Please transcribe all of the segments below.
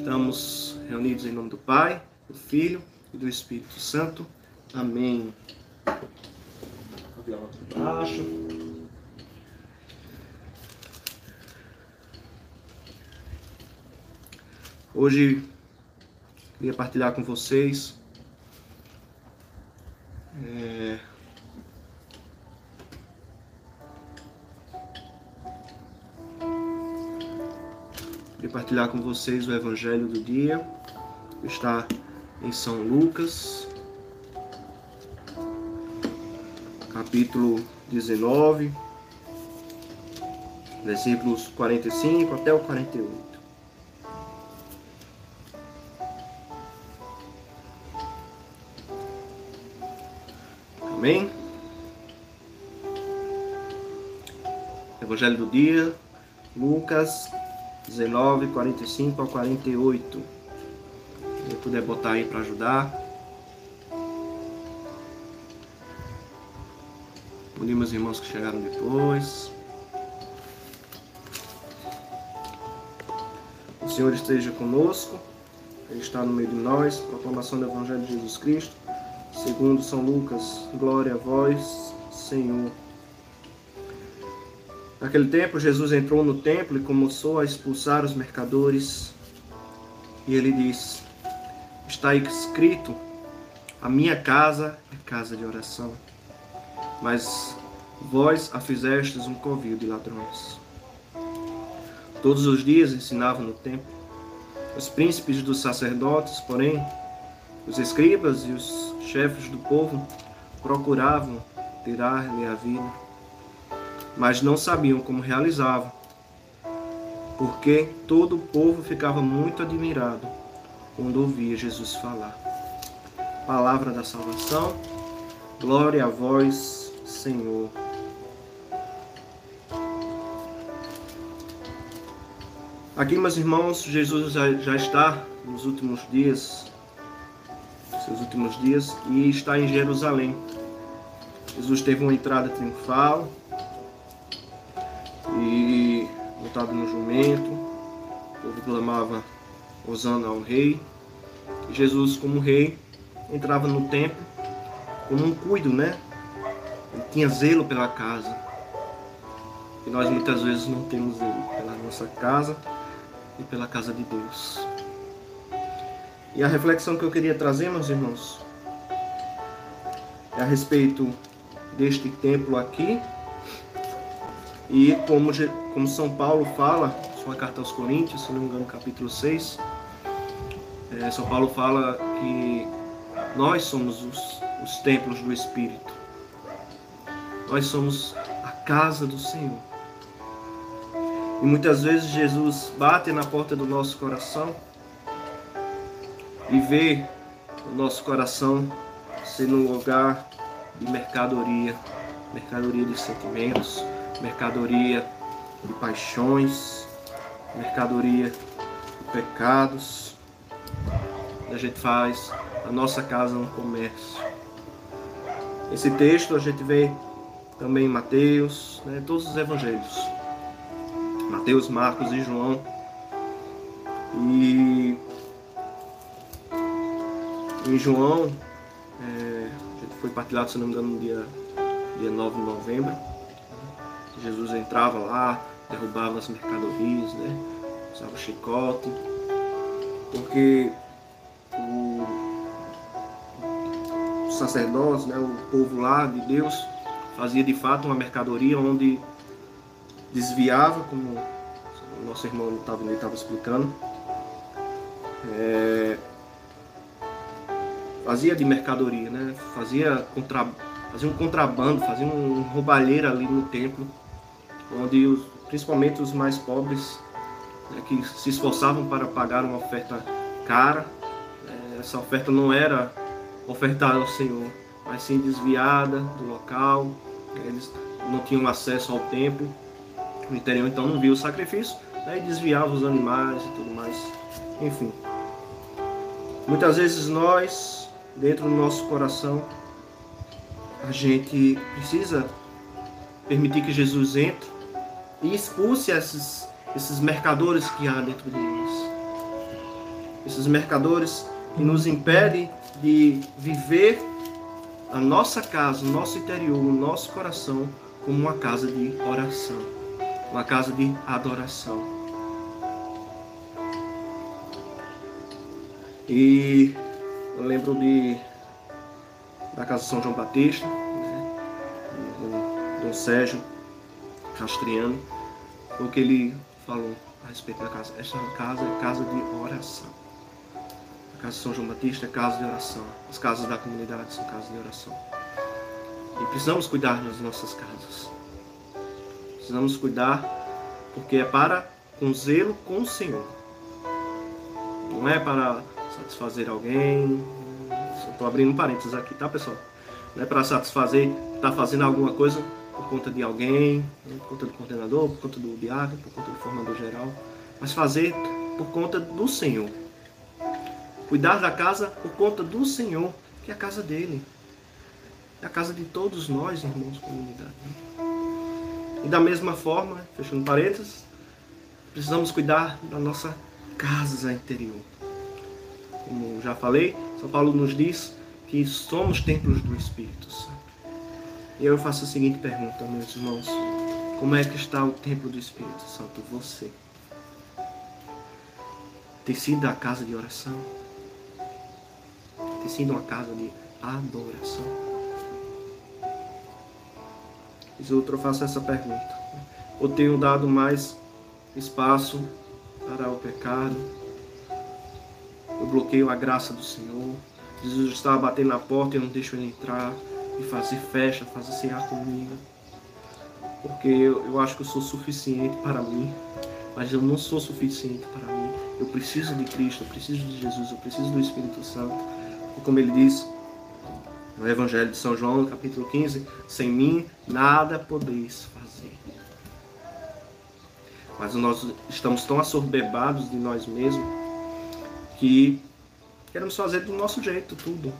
Estamos reunidos em nome do Pai, do Filho e do Espírito Santo. Amém. Baixo. Hoje queria partilhar com vocês é, queria partilhar com vocês o Evangelho do dia está em São Lucas capítulo 19 versículos 45 até o 48 Amém? Evangelho do dia, Lucas 19, 45 ao 48. Se puder botar aí para ajudar. Unimos os irmãos que chegaram depois. O Senhor esteja conosco. Ele está no meio de nós. Proclamação do Evangelho de Jesus Cristo Segundo São Lucas, glória a vós, Senhor. Naquele tempo, Jesus entrou no templo e começou a expulsar os mercadores. E ele disse: Está escrito: A minha casa é casa de oração. Mas vós a fizestes um covil de ladrões. Todos os dias ensinavam no templo. Os príncipes dos sacerdotes, porém, os escribas e os chefes do povo procuravam tirar-lhe a vida, mas não sabiam como realizavam, porque todo o povo ficava muito admirado quando ouvia Jesus falar. Palavra da salvação, glória a vós, Senhor. Aqui, meus irmãos, Jesus já está nos últimos dias seus últimos dias, e está em Jerusalém. Jesus teve uma entrada triunfal montado no jumento, o povo clamava Osana ao rei. E Jesus, como rei, entrava no templo como um cuido, né? Ele tinha zelo pela casa. E nós muitas vezes não temos zelo pela nossa casa e pela casa de Deus. E a reflexão que eu queria trazer, meus irmãos, é a respeito deste templo aqui. E como, como São Paulo fala, sua carta aos Coríntios, se não me engano, capítulo 6, é, São Paulo fala que nós somos os, os templos do Espírito. Nós somos a casa do Senhor. E muitas vezes Jesus bate na porta do nosso coração e ver o nosso coração sendo um lugar de mercadoria, mercadoria de sentimentos, mercadoria de paixões, mercadoria de pecados. A gente faz a nossa casa um comércio. Esse texto a gente vê também em Mateus, né, todos os evangelhos. Mateus, Marcos e João. E em João, é, foi partilhado, se não me engano, no dia, dia 9 de novembro. Jesus entrava lá, derrubava as mercadorias, né? usava o chicote, porque o, o sacerdote, né, o povo lá de Deus, fazia de fato uma mercadoria onde desviava, como o nosso irmão estava explicando, é, fazia de mercadoria, né? Fazia, contra, fazia um contrabando, fazia um roubalheira ali no templo, onde os, principalmente os mais pobres, né, que se esforçavam para pagar uma oferta cara, é, essa oferta não era ofertada ao Senhor, mas sim desviada do local, eles não tinham acesso ao templo no interior, então não via o sacrifício, né, e desviava os animais e tudo mais, enfim. Muitas vezes nós dentro do nosso coração, a gente precisa permitir que Jesus entre e expulse esses, esses mercadores que há dentro de nós. esses mercadores que nos impedem de viver a nossa casa, o nosso interior, o nosso coração como uma casa de oração, uma casa de adoração. E eu lembro de da casa de São João Batista, né, do Dom Sérgio Castriano, o que ele falou a respeito da casa. Esta casa é casa de oração. A casa de São João Batista é casa de oração. As casas da comunidade são casas de oração. E precisamos cuidar das nossas casas. Precisamos cuidar porque é para com zelo com o Senhor. Não é para satisfazer alguém. Estou abrindo um parênteses aqui, tá pessoal? Não é para satisfazer, tá fazendo alguma coisa por conta de alguém, né? por conta do coordenador, por conta do diácono, por conta do formador geral, mas fazer por conta do Senhor. Cuidar da casa por conta do Senhor, que é a casa dele. É a casa de todos nós, irmãos, comunidade. E da mesma forma, fechando parênteses, precisamos cuidar da nossa casa interior. Como já falei, São Paulo nos diz que somos templos do Espírito Santo. E eu faço a seguinte pergunta, meus irmãos: Como é que está o templo do Espírito Santo? Você tem sido a casa de oração? Tem sido uma casa de adoração? Vez outra eu faço essa pergunta. Ou tenho dado mais espaço para o pecado? Eu bloqueio a graça do Senhor? Jesus está batendo na porta e eu não deixo ele entrar e fazer festa, fazer cear comigo. Porque eu, eu acho que eu sou suficiente para mim, mas eu não sou suficiente para mim. Eu preciso de Cristo, eu preciso de Jesus, eu preciso do Espírito Santo. E como ele diz, no Evangelho de São João, capítulo 15, sem mim nada podeis fazer. Mas nós estamos tão assorbebados de nós mesmos que queremos fazer do nosso jeito tudo.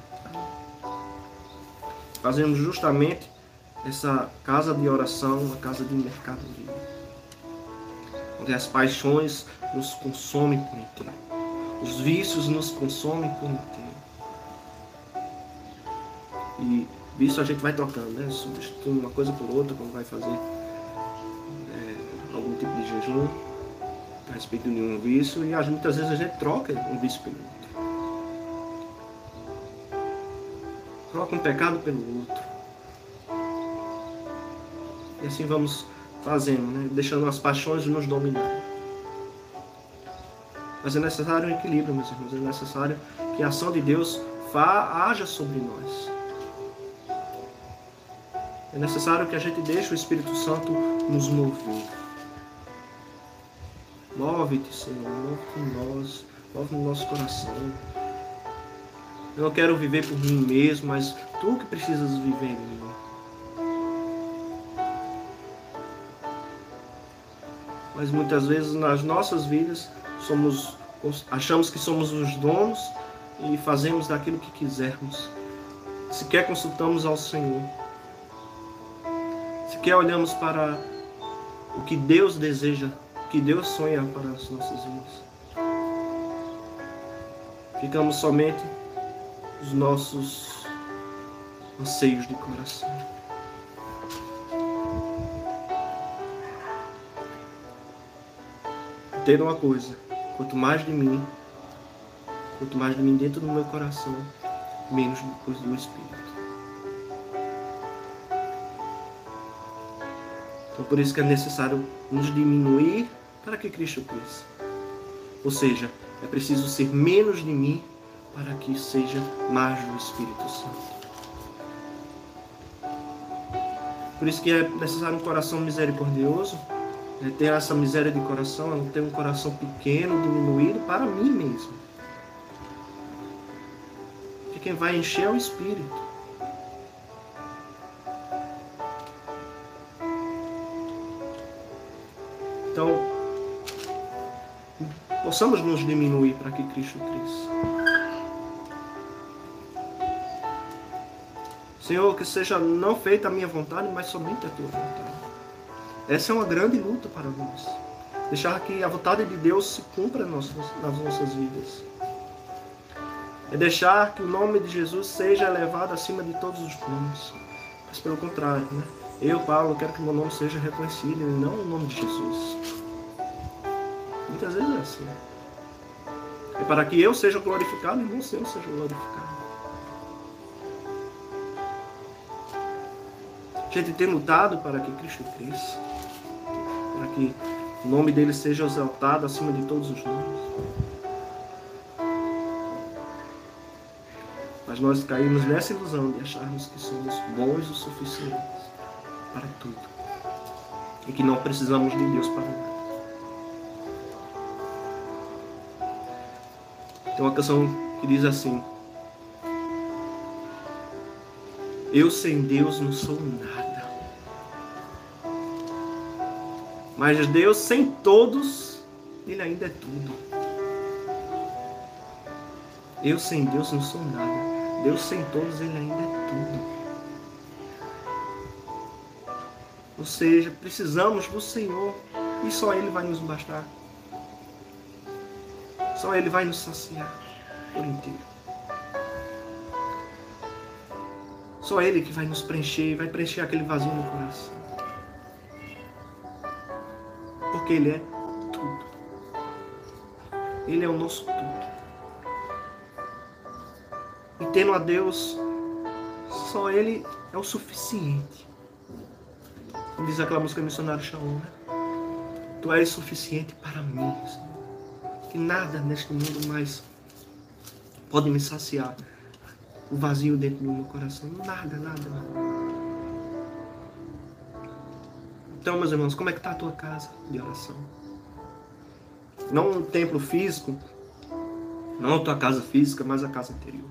Fazemos justamente essa casa de oração, uma casa de mercadoria. Onde as paixões nos consomem por inteiro. Os vícios nos consomem por inteiro. E isso a gente vai trocando, né? Substituindo uma coisa por outra quando vai fazer é, algum tipo de jejum a respeito de um vício. E muitas vezes a gente troca um vício pelo outro. Troca um pecado pelo outro. E assim vamos fazendo, né? deixando as paixões nos dominar. Mas é necessário um equilíbrio, meus irmãos. É necessário que a ação de Deus haja sobre nós. É necessário que a gente deixe o Espírito Santo nos mover. Move-te, Senhor, move-te em nós, move no nosso coração. Eu não quero viver por mim mesmo, mas tu que precisas viver em mim. Mas muitas vezes nas nossas vidas somos achamos que somos os donos e fazemos daquilo que quisermos. Sequer consultamos ao Senhor sequer olhamos para o que Deus deseja, o que Deus sonha para as nossas vidas. Ficamos somente os nossos anseios de coração. Entenda uma coisa, quanto mais de mim, quanto mais de mim dentro do meu coração, menos depois do Espírito. Então por isso que é necessário nos diminuir para que Cristo cresça. Ou seja, é preciso ser menos de mim para que seja mais do Espírito Santo. Por isso que é necessário um coração misericordioso, né? ter essa miséria de coração, não ter um coração pequeno, diminuído para mim mesmo. Porque quem vai encher é o Espírito. Então, possamos nos diminuir para que Cristo cresça. Senhor, que seja não feita a minha vontade, mas somente a tua vontade. Essa é uma grande luta para nós. Deixar que a vontade de Deus se cumpra nas nossas vidas. É deixar que o nome de Jesus seja elevado acima de todos os nomes. Mas pelo contrário, né? Eu, Paulo, quero que meu nome seja reconhecido e não o nome de Jesus. Muitas vezes é assim. É para que eu seja glorificado e não seja glorificado. Gente tem lutado para que Cristo cresça, para que o nome dele seja exaltado acima de todos os nomes. Mas nós caímos nessa ilusão de acharmos que somos bons o suficientes para tudo e que não precisamos de Deus para nada. Tem uma canção que diz assim: Eu sem Deus não sou nada. Mas Deus sem todos, Ele ainda é tudo. Eu sem Deus não sou nada. Deus sem todos, Ele ainda é tudo. Ou seja, precisamos do Senhor e só Ele vai nos bastar. Só Ele vai nos saciar por inteiro. Só Ele que vai nos preencher, vai preencher aquele vazio no coração. Porque Ele é tudo. Ele é o nosso tudo. E tendo a Deus, só Ele é o suficiente. Como diz aquela música missionária Shaul, né? Tu és suficiente para mim, Senhor que nada neste mundo mais pode me saciar o vazio dentro do meu coração. Nada, nada, nada. Então, meus irmãos, como é que está a tua casa de oração? Não um templo físico, não a tua casa física, mas a casa interior.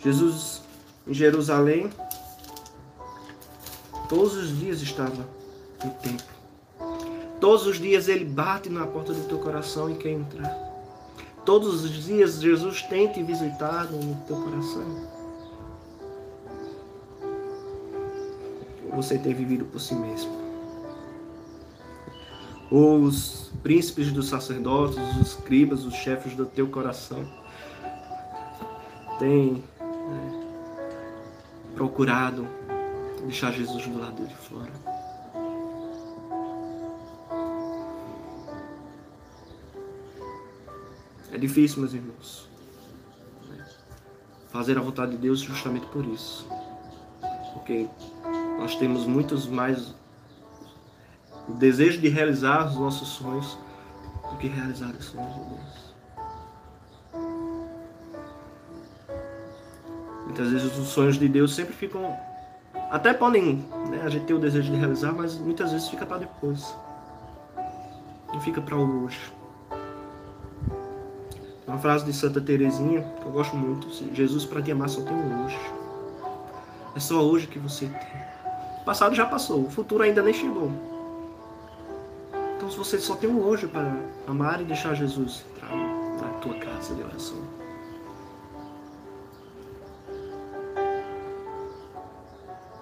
Jesus em Jerusalém Todos os dias estava no templo. Todos os dias ele bate na porta do teu coração e quer entrar. Todos os dias Jesus tem te visitado no teu coração. Você tem vivido por si mesmo. Os príncipes dos sacerdotes, os escribas, os chefes do teu coração têm né, procurado deixar Jesus do lado de fora. É difícil, meus irmãos. Fazer a vontade de Deus justamente por isso. Porque nós temos muitos mais o desejo de realizar os nossos sonhos do que realizar os sonhos de Deus. Muitas vezes os sonhos de Deus sempre ficam até podem, né, a gente ter o desejo de realizar, mas muitas vezes fica para depois. Não fica para hoje. Uma frase de Santa Teresinha que eu gosto muito: assim, Jesus para te amar só tem um hoje. É só hoje que você tem. O passado já passou, o futuro ainda nem chegou. Então, se você só tem um hoje para amar e deixar Jesus entrar na tua casa de oração.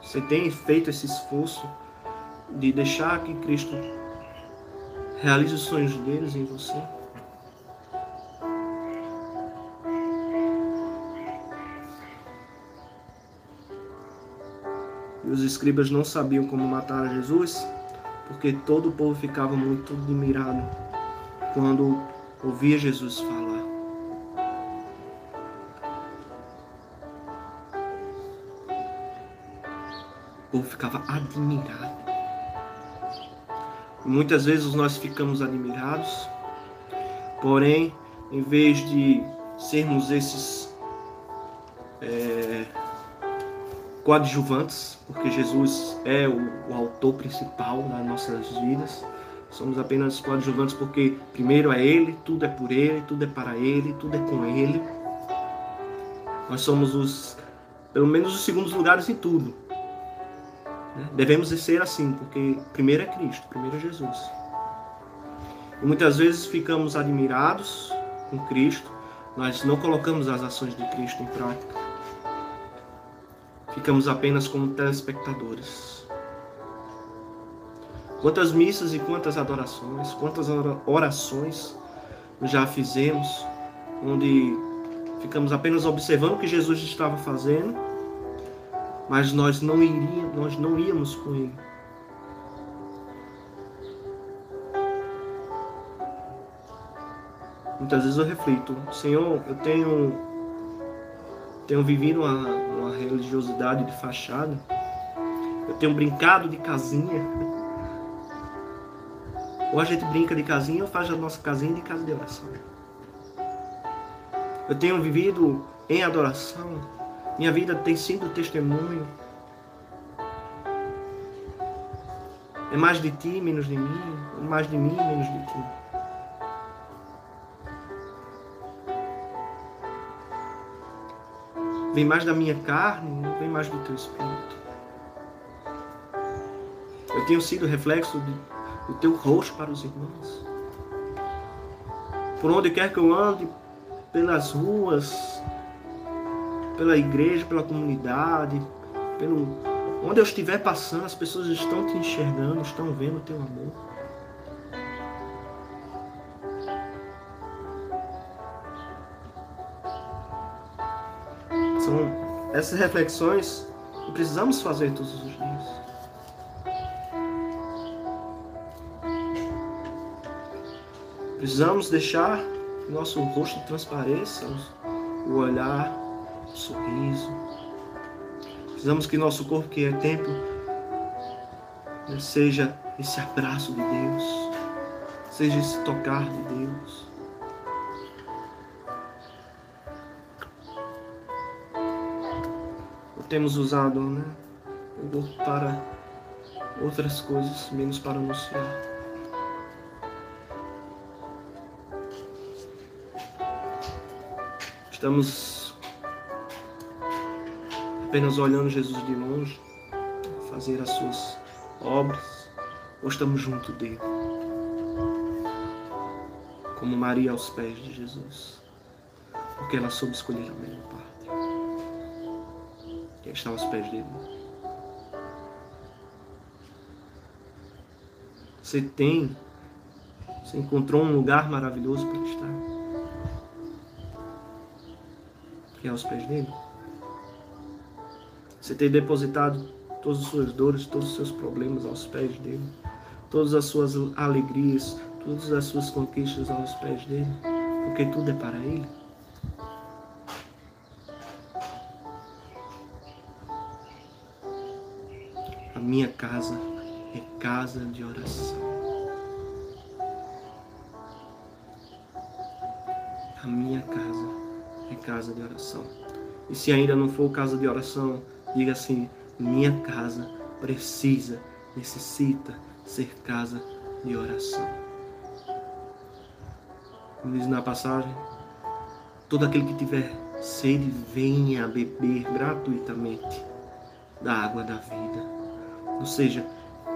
Você tem feito esse esforço de deixar que Cristo realize os sonhos deles em você? Os escribas não sabiam como matar Jesus, porque todo o povo ficava muito admirado quando ouvia Jesus falar. povo ficava admirado. Muitas vezes nós ficamos admirados, porém, em vez de sermos esses coadjuvantes, porque Jesus é o, o autor principal das nossas vidas, somos apenas coadjuvantes porque primeiro é Ele, tudo é por Ele, tudo é para Ele, tudo é com Ele. Nós somos os, pelo menos os segundos lugares em tudo. Né? Devemos ser assim, porque primeiro é Cristo, primeiro é Jesus. E muitas vezes ficamos admirados com Cristo, nós não colocamos as ações de Cristo em prática. Ficamos apenas como telespectadores. Quantas missas e quantas adorações, quantas orações já fizemos, onde ficamos apenas observando o que Jesus estava fazendo, mas nós não iríamos, nós não íamos com ele. Muitas vezes eu reflito, Senhor, eu tenho tenho vivido uma, uma religiosidade de fachada, eu tenho brincado de casinha. Ou a gente brinca de casinha ou faz a nossa casinha de casa de oração. Eu tenho vivido em adoração. Minha vida tem sido testemunho. É mais de ti, menos de mim. É mais de mim, menos de ti. Vem mais da minha carne, não vem mais do teu espírito. Eu tenho sido reflexo do teu rosto para os irmãos. Por onde quer que eu ande, pelas ruas, pela igreja, pela comunidade, pelo onde eu estiver passando, as pessoas estão te enxergando, estão vendo o teu amor. Essas reflexões que precisamos fazer todos os dias. Precisamos deixar que nosso rosto transpareça, o olhar, o sorriso. Precisamos que nosso corpo, que é templo, seja esse abraço de Deus, seja esse tocar de Deus. Temos usado né, o corpo para outras coisas, menos para anunciar. Estamos apenas olhando Jesus de longe, fazer as suas obras, ou estamos junto dele? Como Maria aos pés de Jesus, porque ela soube escolher a melhor parte. Está aos pés dele? Você tem, você encontrou um lugar maravilhoso para estar que é aos pés dele. Você tem depositado todas as suas dores, todos os seus problemas aos pés dele, todas as suas alegrias, todas as suas conquistas aos pés dele, porque tudo é para ele. Minha casa é casa de oração. A minha casa é casa de oração. E se ainda não for casa de oração, diga assim: minha casa precisa, necessita ser casa de oração. Como diz na passagem, todo aquele que tiver sede, venha beber gratuitamente da água da vida. Ou seja,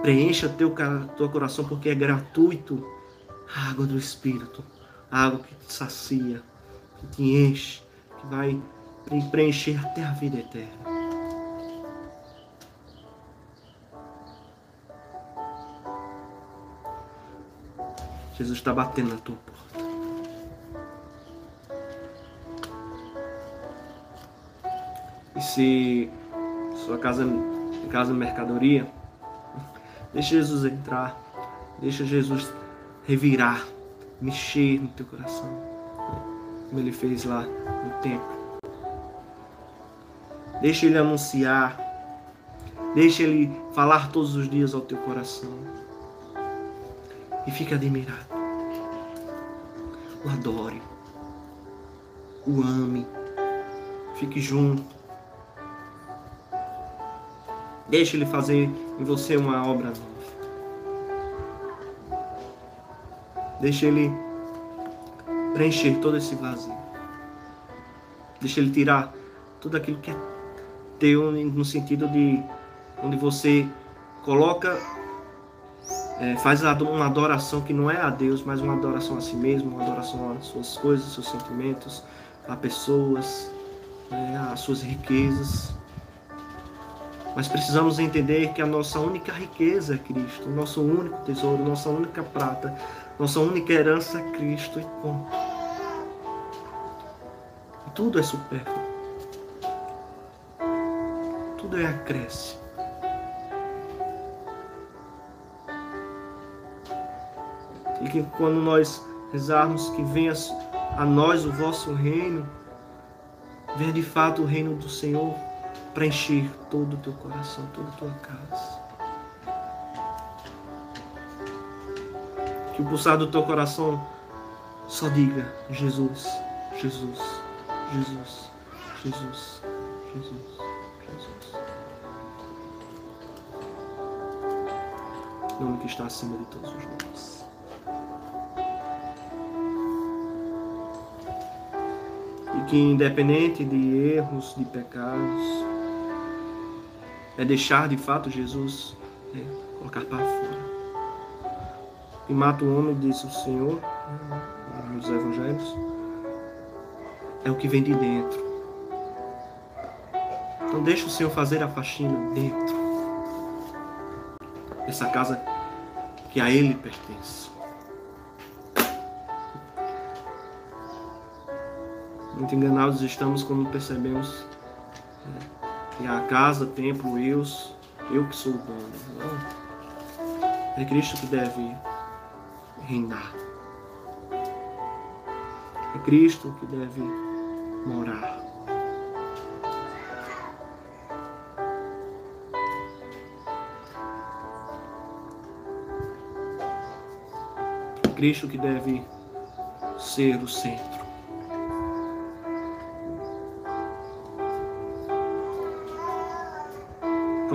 preencha teu teu coração porque é gratuito a água do Espírito, a água que te sacia, que te enche, que vai preencher até a vida eterna. Jesus está batendo na tua porta. E se sua casa é casa mercadoria, deixa Jesus entrar, deixa Jesus revirar, mexer no teu coração como ele fez lá no templo. Deixa ele anunciar. Deixa ele falar todos os dias ao teu coração. E fique admirado. O adore. O ame. Fique junto. Deixa ele fazer em você uma obra nova. Deixa ele preencher todo esse vazio. Deixa ele tirar tudo aquilo que é teu no sentido de onde você coloca, é, faz uma adoração que não é a Deus, mas uma adoração a si mesmo, uma adoração às suas coisas, seus sentimentos, a pessoas, né, às suas riquezas. Mas precisamos entender que a nossa única riqueza é Cristo, o nosso único tesouro, nossa única prata, nossa única herança é Cristo e ponto. E tudo é supérfluo. Tudo é acréscimo. E que quando nós rezarmos que venha a nós o vosso reino, venha de fato o reino do Senhor preencher todo o teu coração, toda a tua casa. Que o pulsar do teu coração só diga Jesus, Jesus, Jesus, Jesus, Jesus, Jesus. Nome que está acima de todos os nomes. E que independente de erros, de pecados, é deixar de fato Jesus é, colocar para fora. E mata o homem, disse o Senhor né, nos Evangelhos, é o que vem de dentro. Então deixa o Senhor fazer a faxina dentro dessa casa que a Ele pertence. Muito enganados estamos quando percebemos né, que a casa, templo, eu, eu que sou o dono. Não. É Cristo que deve reinar. É Cristo que deve morar. É Cristo que deve ser o centro.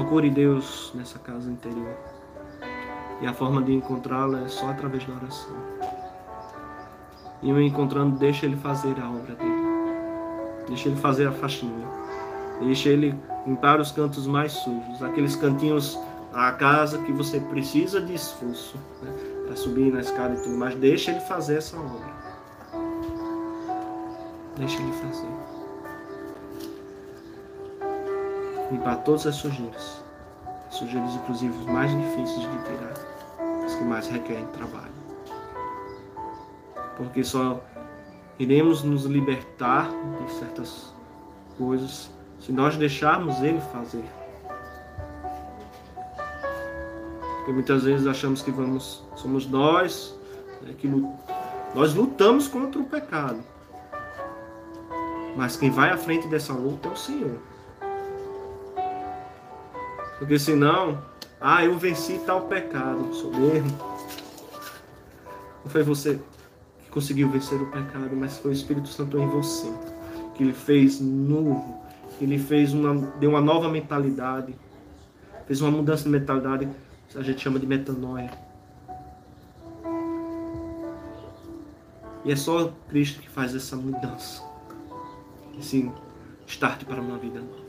Procure Deus nessa casa interior. E a forma de encontrá-lo é só através da oração. E o encontrando, deixa ele fazer a obra dele. Deixa ele fazer a faxina. Deixa ele limpar os cantos mais sujos, aqueles cantinhos a casa que você precisa de esforço né, para subir na escada e tudo mais. Deixa ele fazer essa obra. Deixa ele fazer. Limpar todas as sujeiras. Sujeiras, inclusive, os mais difíceis de tirar, as que mais requerem trabalho. Porque só iremos nos libertar de certas coisas se nós deixarmos Ele fazer. Porque muitas vezes achamos que vamos, somos nós né, que nós lutamos contra o pecado. Mas quem vai à frente dessa luta é o Senhor. Porque senão, ah, eu venci tal pecado, sou mesmo. Não foi você que conseguiu vencer o pecado, mas foi o Espírito Santo em você, que ele fez novo, que ele fez uma, deu uma nova mentalidade, fez uma mudança de mentalidade, a gente chama de metanoia. E é só Cristo que faz essa mudança, esse start para uma vida nova.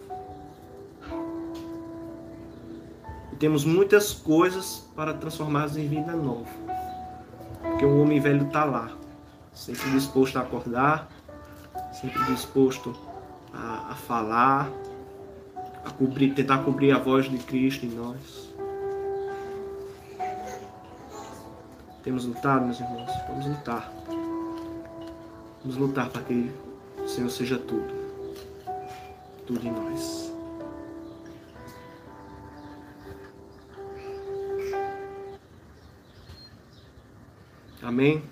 Temos muitas coisas para transformá-las em vida nova. Porque o homem velho está lá, sempre disposto a acordar, sempre disposto a, a falar, a cobrir, tentar cobrir a voz de Cristo em nós. Temos lutado, meus irmãos? Vamos lutar. Vamos lutar para que o Senhor seja tudo. Tudo em nós. Amém?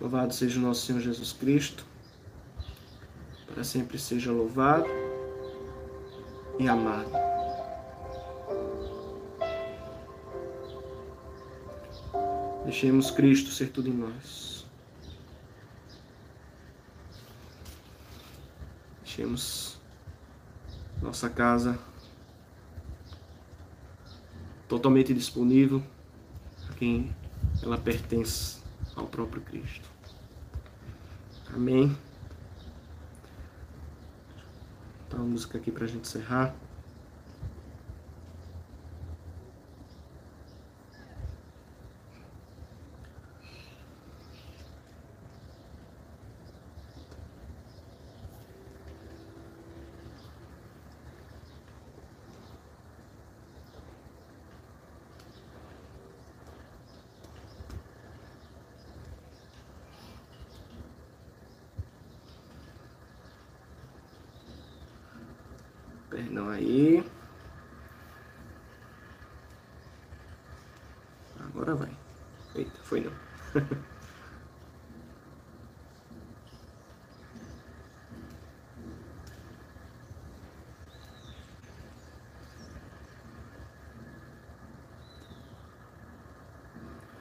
Louvado seja o nosso Senhor Jesus Cristo. Para sempre seja louvado e amado. Deixemos Cristo ser tudo em nós. Deixemos nossa casa totalmente disponível a quem ela pertence ao próprio Cristo. Amém. Então, uma música aqui para a gente encerrar. Perdão aí. Agora vai. Eita, foi não.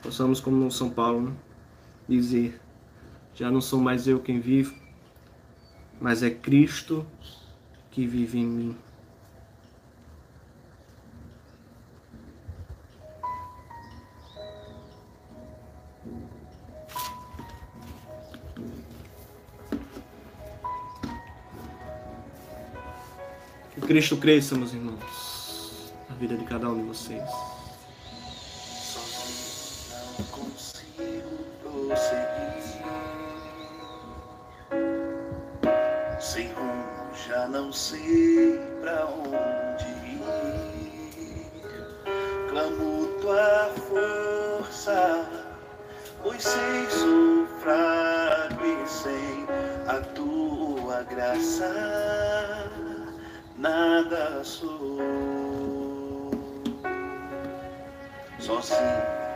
Possamos, como no São Paulo, dizer: Já não sou mais eu quem vivo, mas é Cristo que vive em mim. Que Cristo cresça, meus irmãos, na vida de cada um de vocês. Sei pra onde ir. Clamo tua força, pois sei sou fraco e sem a tua graça nada sou. Sozinho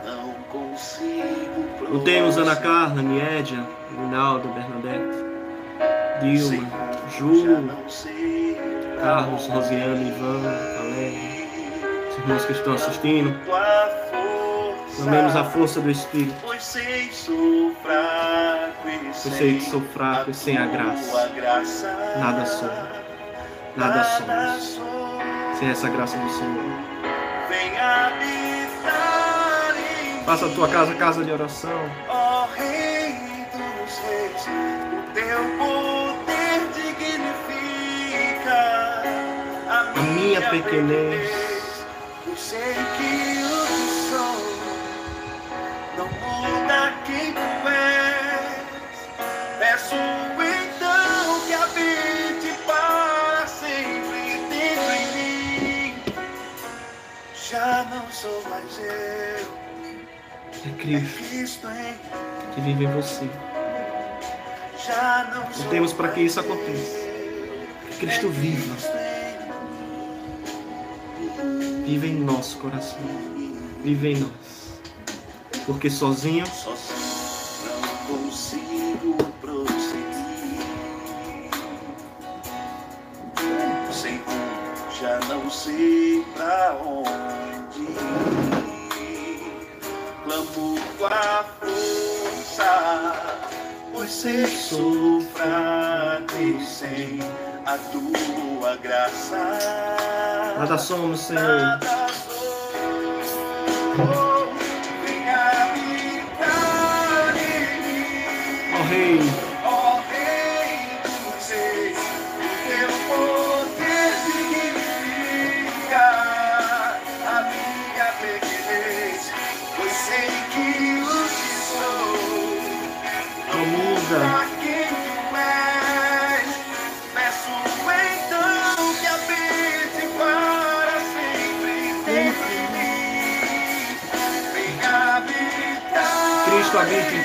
não consigo. Lutemos Ana Carla, Niedia, Rinaldo, Bernadette, Dilma, Ju, Carlos, Rosiane, Ivan, Valéria, os irmãos que estão assistindo. Clamemos a força do Espírito. Pois sei que sou fraco e sem a graça. Nada sou. Nada somos. Sem essa graça do Senhor. Faça a tua casa casa de oração. Minha pequenez. Eu sei que o que sou não muda quem tu és. Peço então que habite para sempre dentro em mim. Já não sou mais eu. É Cristo que vive em você. já não sou Lutemos para que isso aconteça. Que Cristo viva. Vive em nosso coração. Vive em nós. Porque sozinho Sozinho não consigo prosseguir. Sem rumo, já não sei pra onde ir. Clamo tua força, pois sei sou fraco sem a tua graça. Nada somos, Senhor. Ó Rei, Flamengo.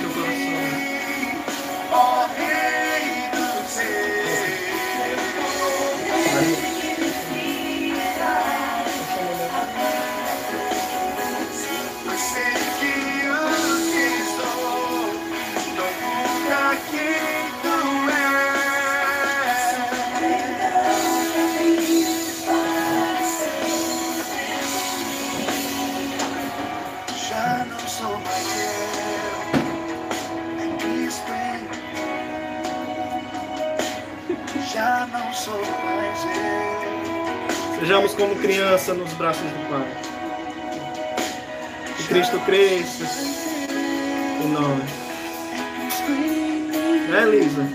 Como criança nos braços do Pai. Que Cristo cresça em nós. Né, Lisa?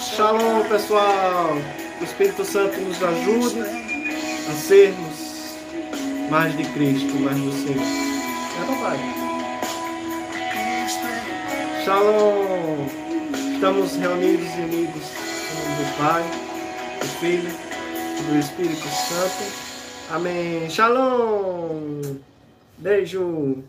Shalom, pessoal. Que o Espírito Santo nos ajude a sermos mais de Cristo, mais do Senhor. É, papai. Shalom. Estamos reunidos e unidos em nome do Pai, do Filho do Espírito Santo. Amém. Shalom. Beijo.